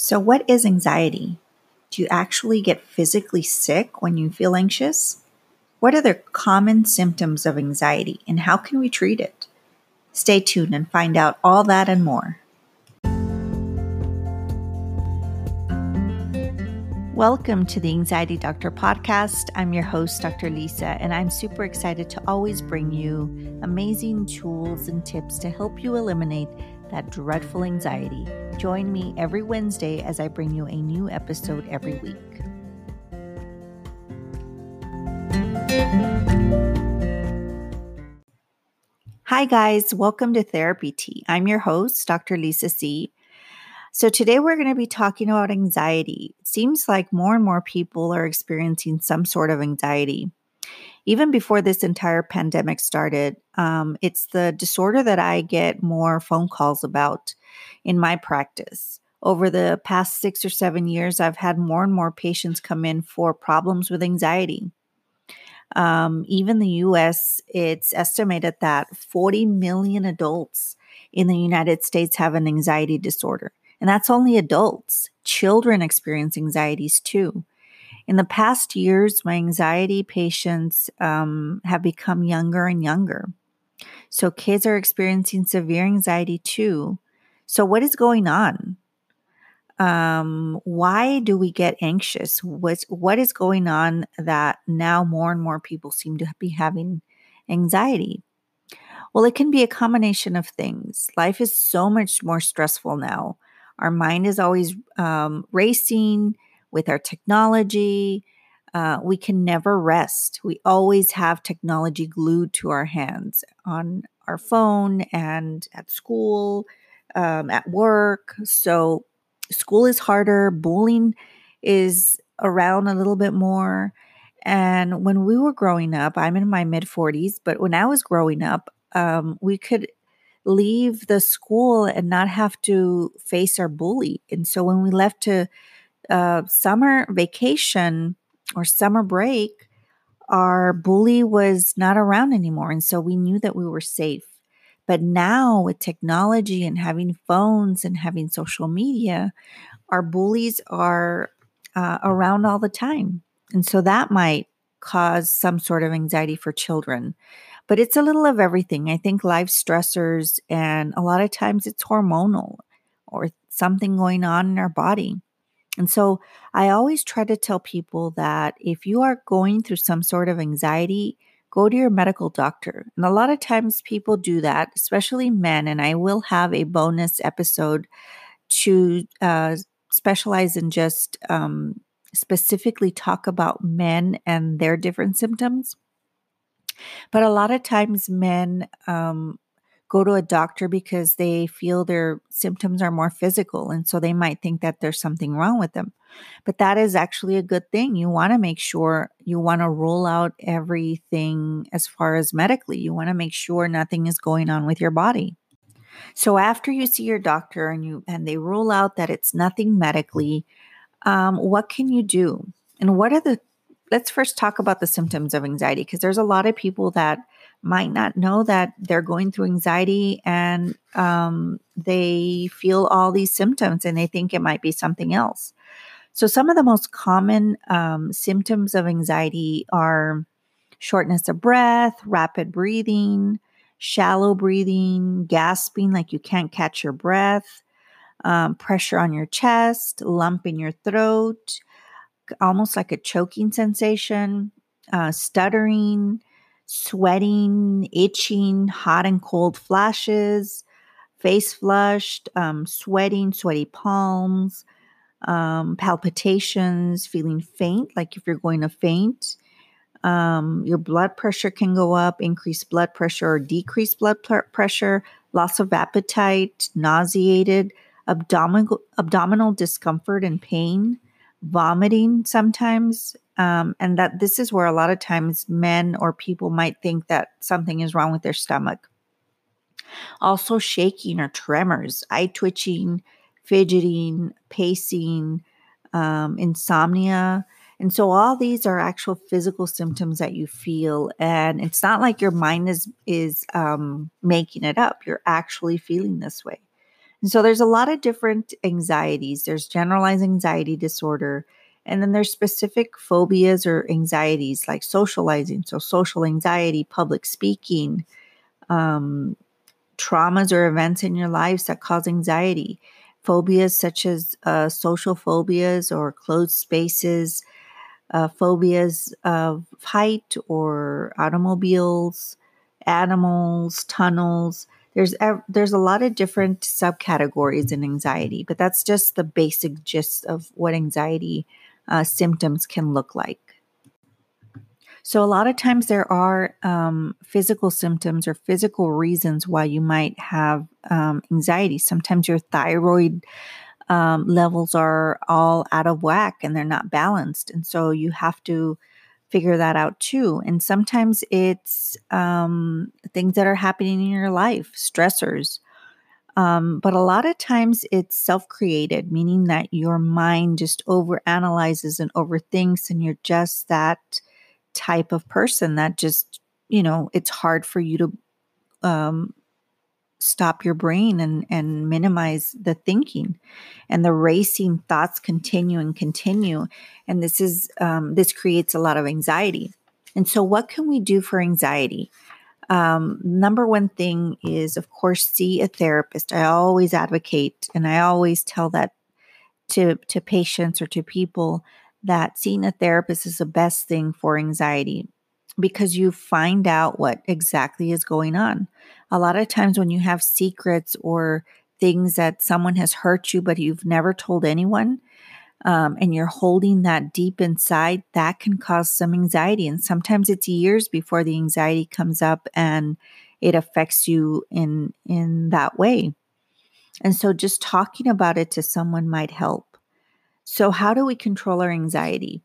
So, what is anxiety? Do you actually get physically sick when you feel anxious? What are the common symptoms of anxiety and how can we treat it? Stay tuned and find out all that and more. Welcome to the Anxiety Doctor podcast. I'm your host, Dr. Lisa, and I'm super excited to always bring you amazing tools and tips to help you eliminate that dreadful anxiety. Join me every Wednesday as I bring you a new episode every week. Hi, guys. Welcome to Therapy Tea. I'm your host, Dr. Lisa C. So, today we're going to be talking about anxiety. It seems like more and more people are experiencing some sort of anxiety even before this entire pandemic started, um, it's the disorder that I get more phone calls about in my practice. Over the past six or seven years, I've had more and more patients come in for problems with anxiety. Um, even the US, it's estimated that 40 million adults in the United States have an anxiety disorder. And that's only adults. Children experience anxieties too. In the past years, my anxiety patients um, have become younger and younger. So kids are experiencing severe anxiety too. So, what is going on? Um, why do we get anxious? What's, what is going on that now more and more people seem to be having anxiety? Well, it can be a combination of things. Life is so much more stressful now. Our mind is always um, racing with our technology. Uh, we can never rest. We always have technology glued to our hands on our phone and at school, um, at work. So, school is harder, bullying is around a little bit more. And when we were growing up, I'm in my mid 40s, but when I was growing up, um, we could leave the school and not have to face our bully. And so when we left to uh, summer vacation or summer break, our bully was not around anymore. And so we knew that we were safe. But now, with technology and having phones and having social media, our bullies are uh, around all the time. And so that might cause some sort of anxiety for children. But it's a little of everything. I think life stressors, and a lot of times it's hormonal or something going on in our body. And so I always try to tell people that if you are going through some sort of anxiety, go to your medical doctor. And a lot of times people do that, especially men. And I will have a bonus episode to uh, specialize in just um, specifically talk about men and their different symptoms. But a lot of times men um, go to a doctor because they feel their symptoms are more physical. And so they might think that there's something wrong with them. But that is actually a good thing. You want to make sure you want to rule out everything as far as medically. You want to make sure nothing is going on with your body. So after you see your doctor and you and they rule out that it's nothing medically, um, what can you do? And what are the let's first talk about the symptoms of anxiety because there's a lot of people that might not know that they're going through anxiety and um, they feel all these symptoms and they think it might be something else. So, some of the most common um, symptoms of anxiety are shortness of breath, rapid breathing, shallow breathing, gasping like you can't catch your breath, um, pressure on your chest, lump in your throat, almost like a choking sensation, uh, stuttering, sweating, itching, hot and cold flashes, face flushed, um, sweating, sweaty palms, um, palpitations, feeling faint, like if you're going to faint. Um, your blood pressure can go up, increased blood pressure or decreased blood pressure, loss of appetite, nauseated, abdominal abdominal discomfort and pain, vomiting sometimes, um, and that this is where a lot of times men or people might think that something is wrong with their stomach. Also, shaking or tremors, eye twitching, fidgeting, pacing, um, insomnia. And so all these are actual physical symptoms that you feel. And it's not like your mind is is um, making it up. You're actually feeling this way. And so there's a lot of different anxieties. There's generalized anxiety disorder, and then there's specific phobias or anxieties like socializing. So social anxiety, public speaking, um, traumas or events in your lives that cause anxiety, phobias such as uh, social phobias or closed spaces, uh, phobias of height or automobiles, animals, tunnels. There's there's a lot of different subcategories in anxiety, but that's just the basic gist of what anxiety uh, symptoms can look like. So, a lot of times there are um, physical symptoms or physical reasons why you might have um, anxiety. Sometimes your thyroid um, levels are all out of whack and they're not balanced. And so you have to figure that out too. And sometimes it's um, things that are happening in your life, stressors. Um, but a lot of times it's self created, meaning that your mind just over analyzes and overthinks, and you're just that type of person that just, you know, it's hard for you to um, stop your brain and, and minimize the thinking and the racing thoughts continue and continue. And this is, um, this creates a lot of anxiety. And so, what can we do for anxiety? Um, number one thing is, of course, see a therapist. I always advocate and I always tell that to, to patients or to people that seeing a therapist is the best thing for anxiety because you find out what exactly is going on. A lot of times, when you have secrets or things that someone has hurt you, but you've never told anyone, um, and you're holding that deep inside, that can cause some anxiety. And sometimes it's years before the anxiety comes up and it affects you in in that way. And so just talking about it to someone might help. So, how do we control our anxiety?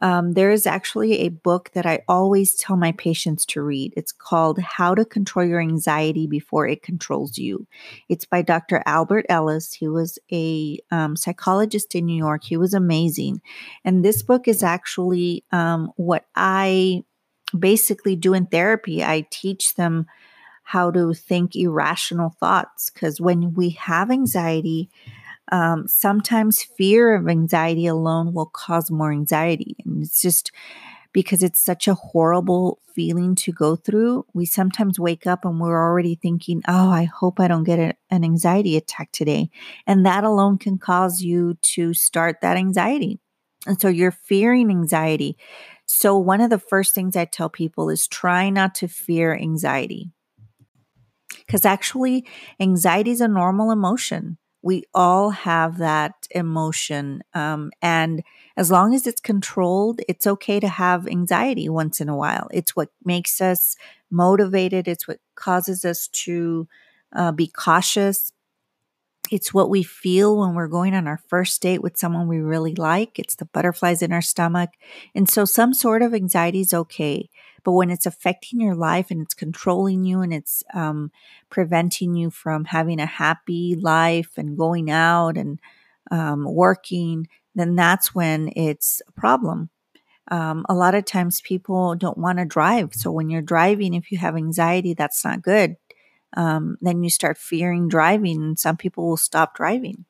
Um, there is actually a book that I always tell my patients to read. It's called How to Control Your Anxiety Before It Controls You. It's by Dr. Albert Ellis. He was a um, psychologist in New York. He was amazing. And this book is actually um, what I basically do in therapy. I teach them how to think irrational thoughts because when we have anxiety, um, sometimes fear of anxiety alone will cause more anxiety. And it's just because it's such a horrible feeling to go through. We sometimes wake up and we're already thinking, oh, I hope I don't get a, an anxiety attack today. And that alone can cause you to start that anxiety. And so you're fearing anxiety. So, one of the first things I tell people is try not to fear anxiety. Because actually, anxiety is a normal emotion we all have that emotion. Um, and as long as it's controlled, it's okay to have anxiety once in a while. It's what makes us motivated, it's what causes us to uh, be cautious. It's what we feel when we're going on our first date with someone we really like. It's the butterflies in our stomach. And so, some sort of anxiety is okay. But when it's affecting your life and it's controlling you and it's um, preventing you from having a happy life and going out and um, working, then that's when it's a problem. Um, a lot of times people don't want to drive. So when you're driving, if you have anxiety, that's not good. Um, then you start fearing driving, and some people will stop driving.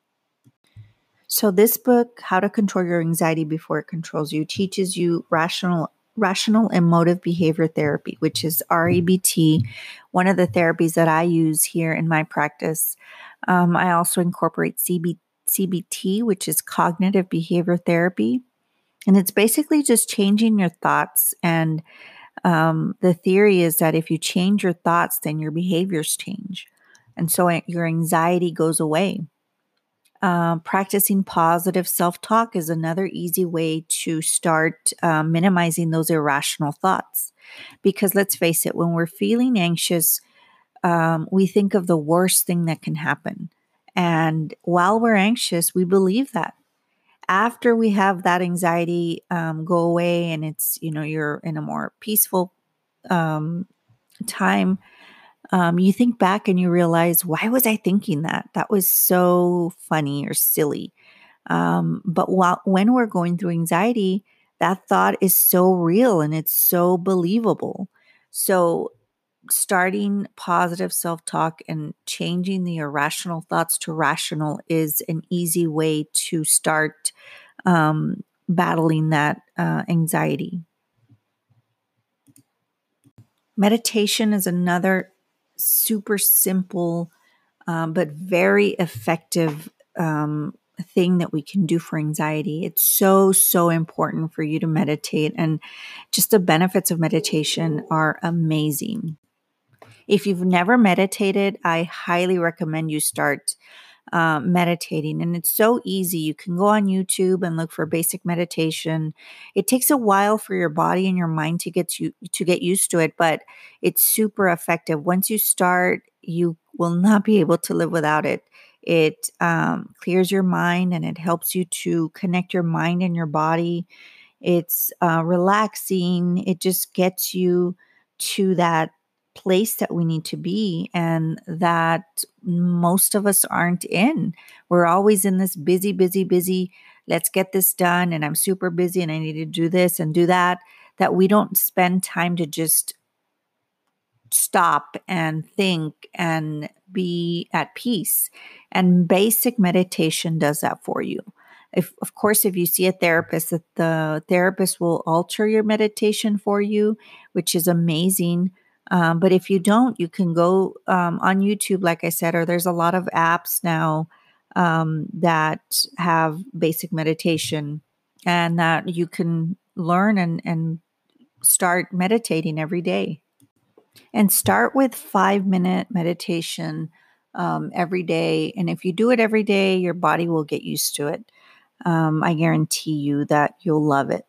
So, this book, How to Control Your Anxiety Before It Controls You, teaches you rational rational emotive behavior therapy, which is REBT, one of the therapies that I use here in my practice. Um, I also incorporate CB, CBT, which is cognitive behavior therapy. And it's basically just changing your thoughts. And um, the theory is that if you change your thoughts, then your behaviors change. And so uh, your anxiety goes away. Um, practicing positive self talk is another easy way to start um, minimizing those irrational thoughts. Because let's face it, when we're feeling anxious, um, we think of the worst thing that can happen. And while we're anxious, we believe that. After we have that anxiety um, go away and it's, you know, you're in a more peaceful um, time, um, you think back and you realize, why was I thinking that? That was so funny or silly. Um, but while, when we're going through anxiety, that thought is so real and it's so believable. So starting positive self talk and changing the irrational thoughts to rational is an easy way to start um, battling that uh, anxiety. Meditation is another super simple um, but very effective um, thing that we can do for anxiety. It's so, so important for you to meditate, and just the benefits of meditation are amazing. If you've never meditated, I highly recommend you start uh, meditating. And it's so easy. You can go on YouTube and look for basic meditation. It takes a while for your body and your mind to get you to get used to it, but it's super effective. Once you start, you will not be able to live without it. It um, clears your mind and it helps you to connect your mind and your body. It's uh, relaxing. It just gets you to that place that we need to be and that most of us aren't in. We're always in this busy, busy, busy, let's get this done. And I'm super busy and I need to do this and do that, that we don't spend time to just stop and think and be at peace. And basic meditation does that for you. If, of course, if you see a therapist, that the therapist will alter your meditation for you, which is amazing. Um, but if you don't, you can go um, on YouTube, like I said, or there's a lot of apps now um, that have basic meditation and that you can learn and, and start meditating every day. And start with five minute meditation um, every day. And if you do it every day, your body will get used to it. Um, I guarantee you that you'll love it.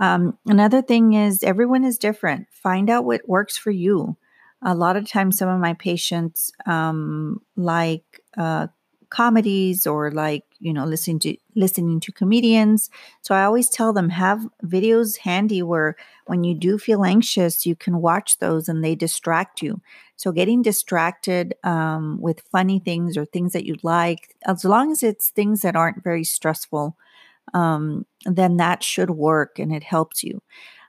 Um, another thing is everyone is different. Find out what works for you. A lot of times, some of my patients um, like uh, comedies or like you know listening to listening to comedians so i always tell them have videos handy where when you do feel anxious you can watch those and they distract you so getting distracted um, with funny things or things that you like as long as it's things that aren't very stressful um, then that should work and it helps you.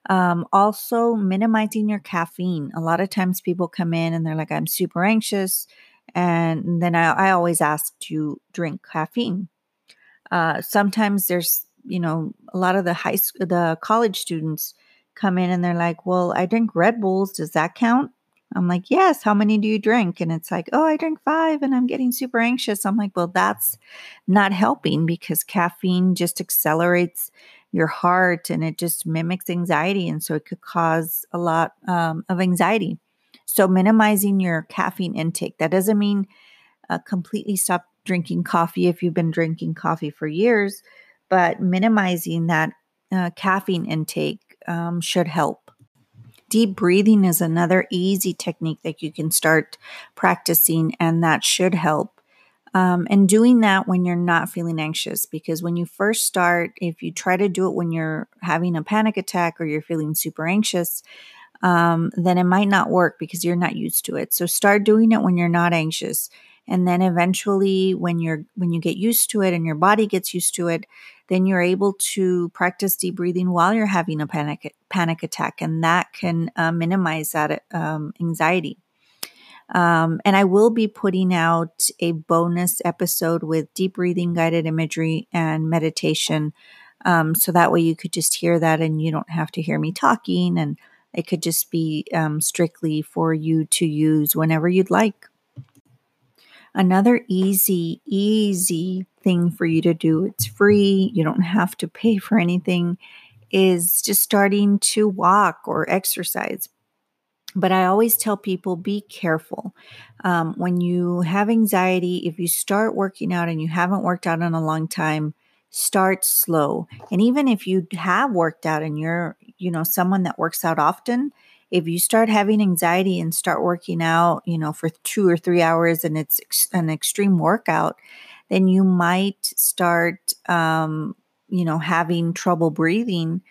Um, also, minimizing your caffeine. A lot of times people come in and they're like, I'm super anxious. And then I, I always ask you drink caffeine. Uh, sometimes there's, you know, a lot of the high school, the college students come in and they're like, Well, I drink Red Bulls. Does that count? I'm like, yes, how many do you drink? And it's like, oh, I drink five and I'm getting super anxious. I'm like, well, that's not helping because caffeine just accelerates your heart and it just mimics anxiety. And so it could cause a lot um, of anxiety. So minimizing your caffeine intake. That doesn't mean uh, completely stop drinking coffee if you've been drinking coffee for years, but minimizing that uh, caffeine intake um, should help. Deep breathing is another easy technique that you can start practicing, and that should help. Um, and doing that when you're not feeling anxious, because when you first start, if you try to do it when you're having a panic attack or you're feeling super anxious, um, then it might not work because you're not used to it. So start doing it when you're not anxious and then eventually when you're when you get used to it and your body gets used to it then you're able to practice deep breathing while you're having a panic panic attack and that can uh, minimize that um, anxiety um, and I will be putting out a bonus episode with deep breathing, guided imagery, and meditation. Um, so that way you could just hear that and you don't have to hear me talking. And it could just be um, strictly for you to use whenever you'd like. Another easy, easy thing for you to do, it's free, you don't have to pay for anything, is just starting to walk or exercise. But I always tell people be careful. Um, when you have anxiety, if you start working out and you haven't worked out in a long time, start slow. And even if you have worked out and you're, you know, someone that works out often, if you start having anxiety and start working out, you know, for two or three hours and it's ex- an extreme workout, then you might start, um, you know, having trouble breathing.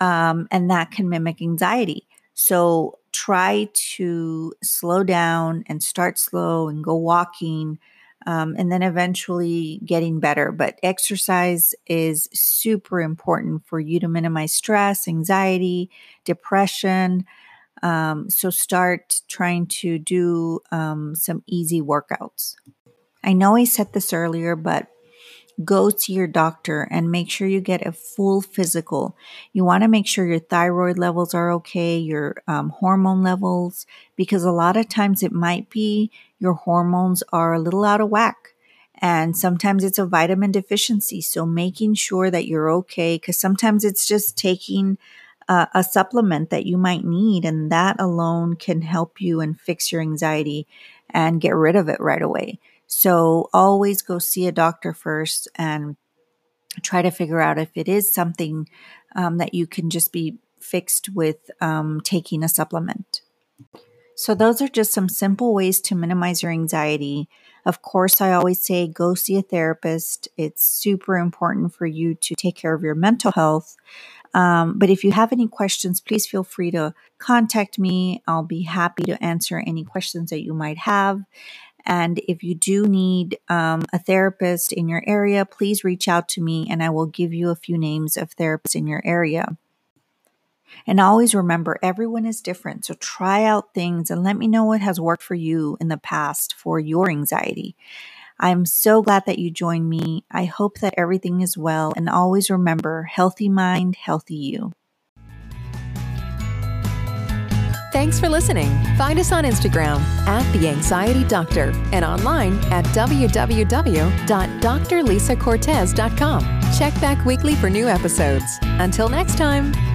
Um, and that can mimic anxiety. So try to slow down and start slow and go walking. Um, and then eventually getting better. But exercise is super important for you to minimize stress, anxiety, depression, Um, so start trying to do um, some easy workouts. I know I said this earlier, but go to your doctor and make sure you get a full physical. You want to make sure your thyroid levels are okay, your um, hormone levels, because a lot of times it might be your hormones are a little out of whack. And sometimes it's a vitamin deficiency. So making sure that you're okay, because sometimes it's just taking uh, a supplement that you might need, and that alone can help you and fix your anxiety and get rid of it right away. So always go see a doctor first and try to figure out if it is something um, that you can just be fixed with um, taking a supplement. So, those are just some simple ways to minimize your anxiety. Of course, I always say go see a therapist. It's super important for you to take care of your mental health. Um, but if you have any questions, please feel free to contact me. I'll be happy to answer any questions that you might have. And if you do need um, a therapist in your area, please reach out to me and I will give you a few names of therapists in your area. And always remember, everyone is different. So try out things and let me know what has worked for you in the past for your anxiety. I'm so glad that you joined me. I hope that everything is well. And always remember healthy mind, healthy you. Thanks for listening. Find us on Instagram at The Anxiety Doctor and online at www.drlisacortez.com. Check back weekly for new episodes. Until next time.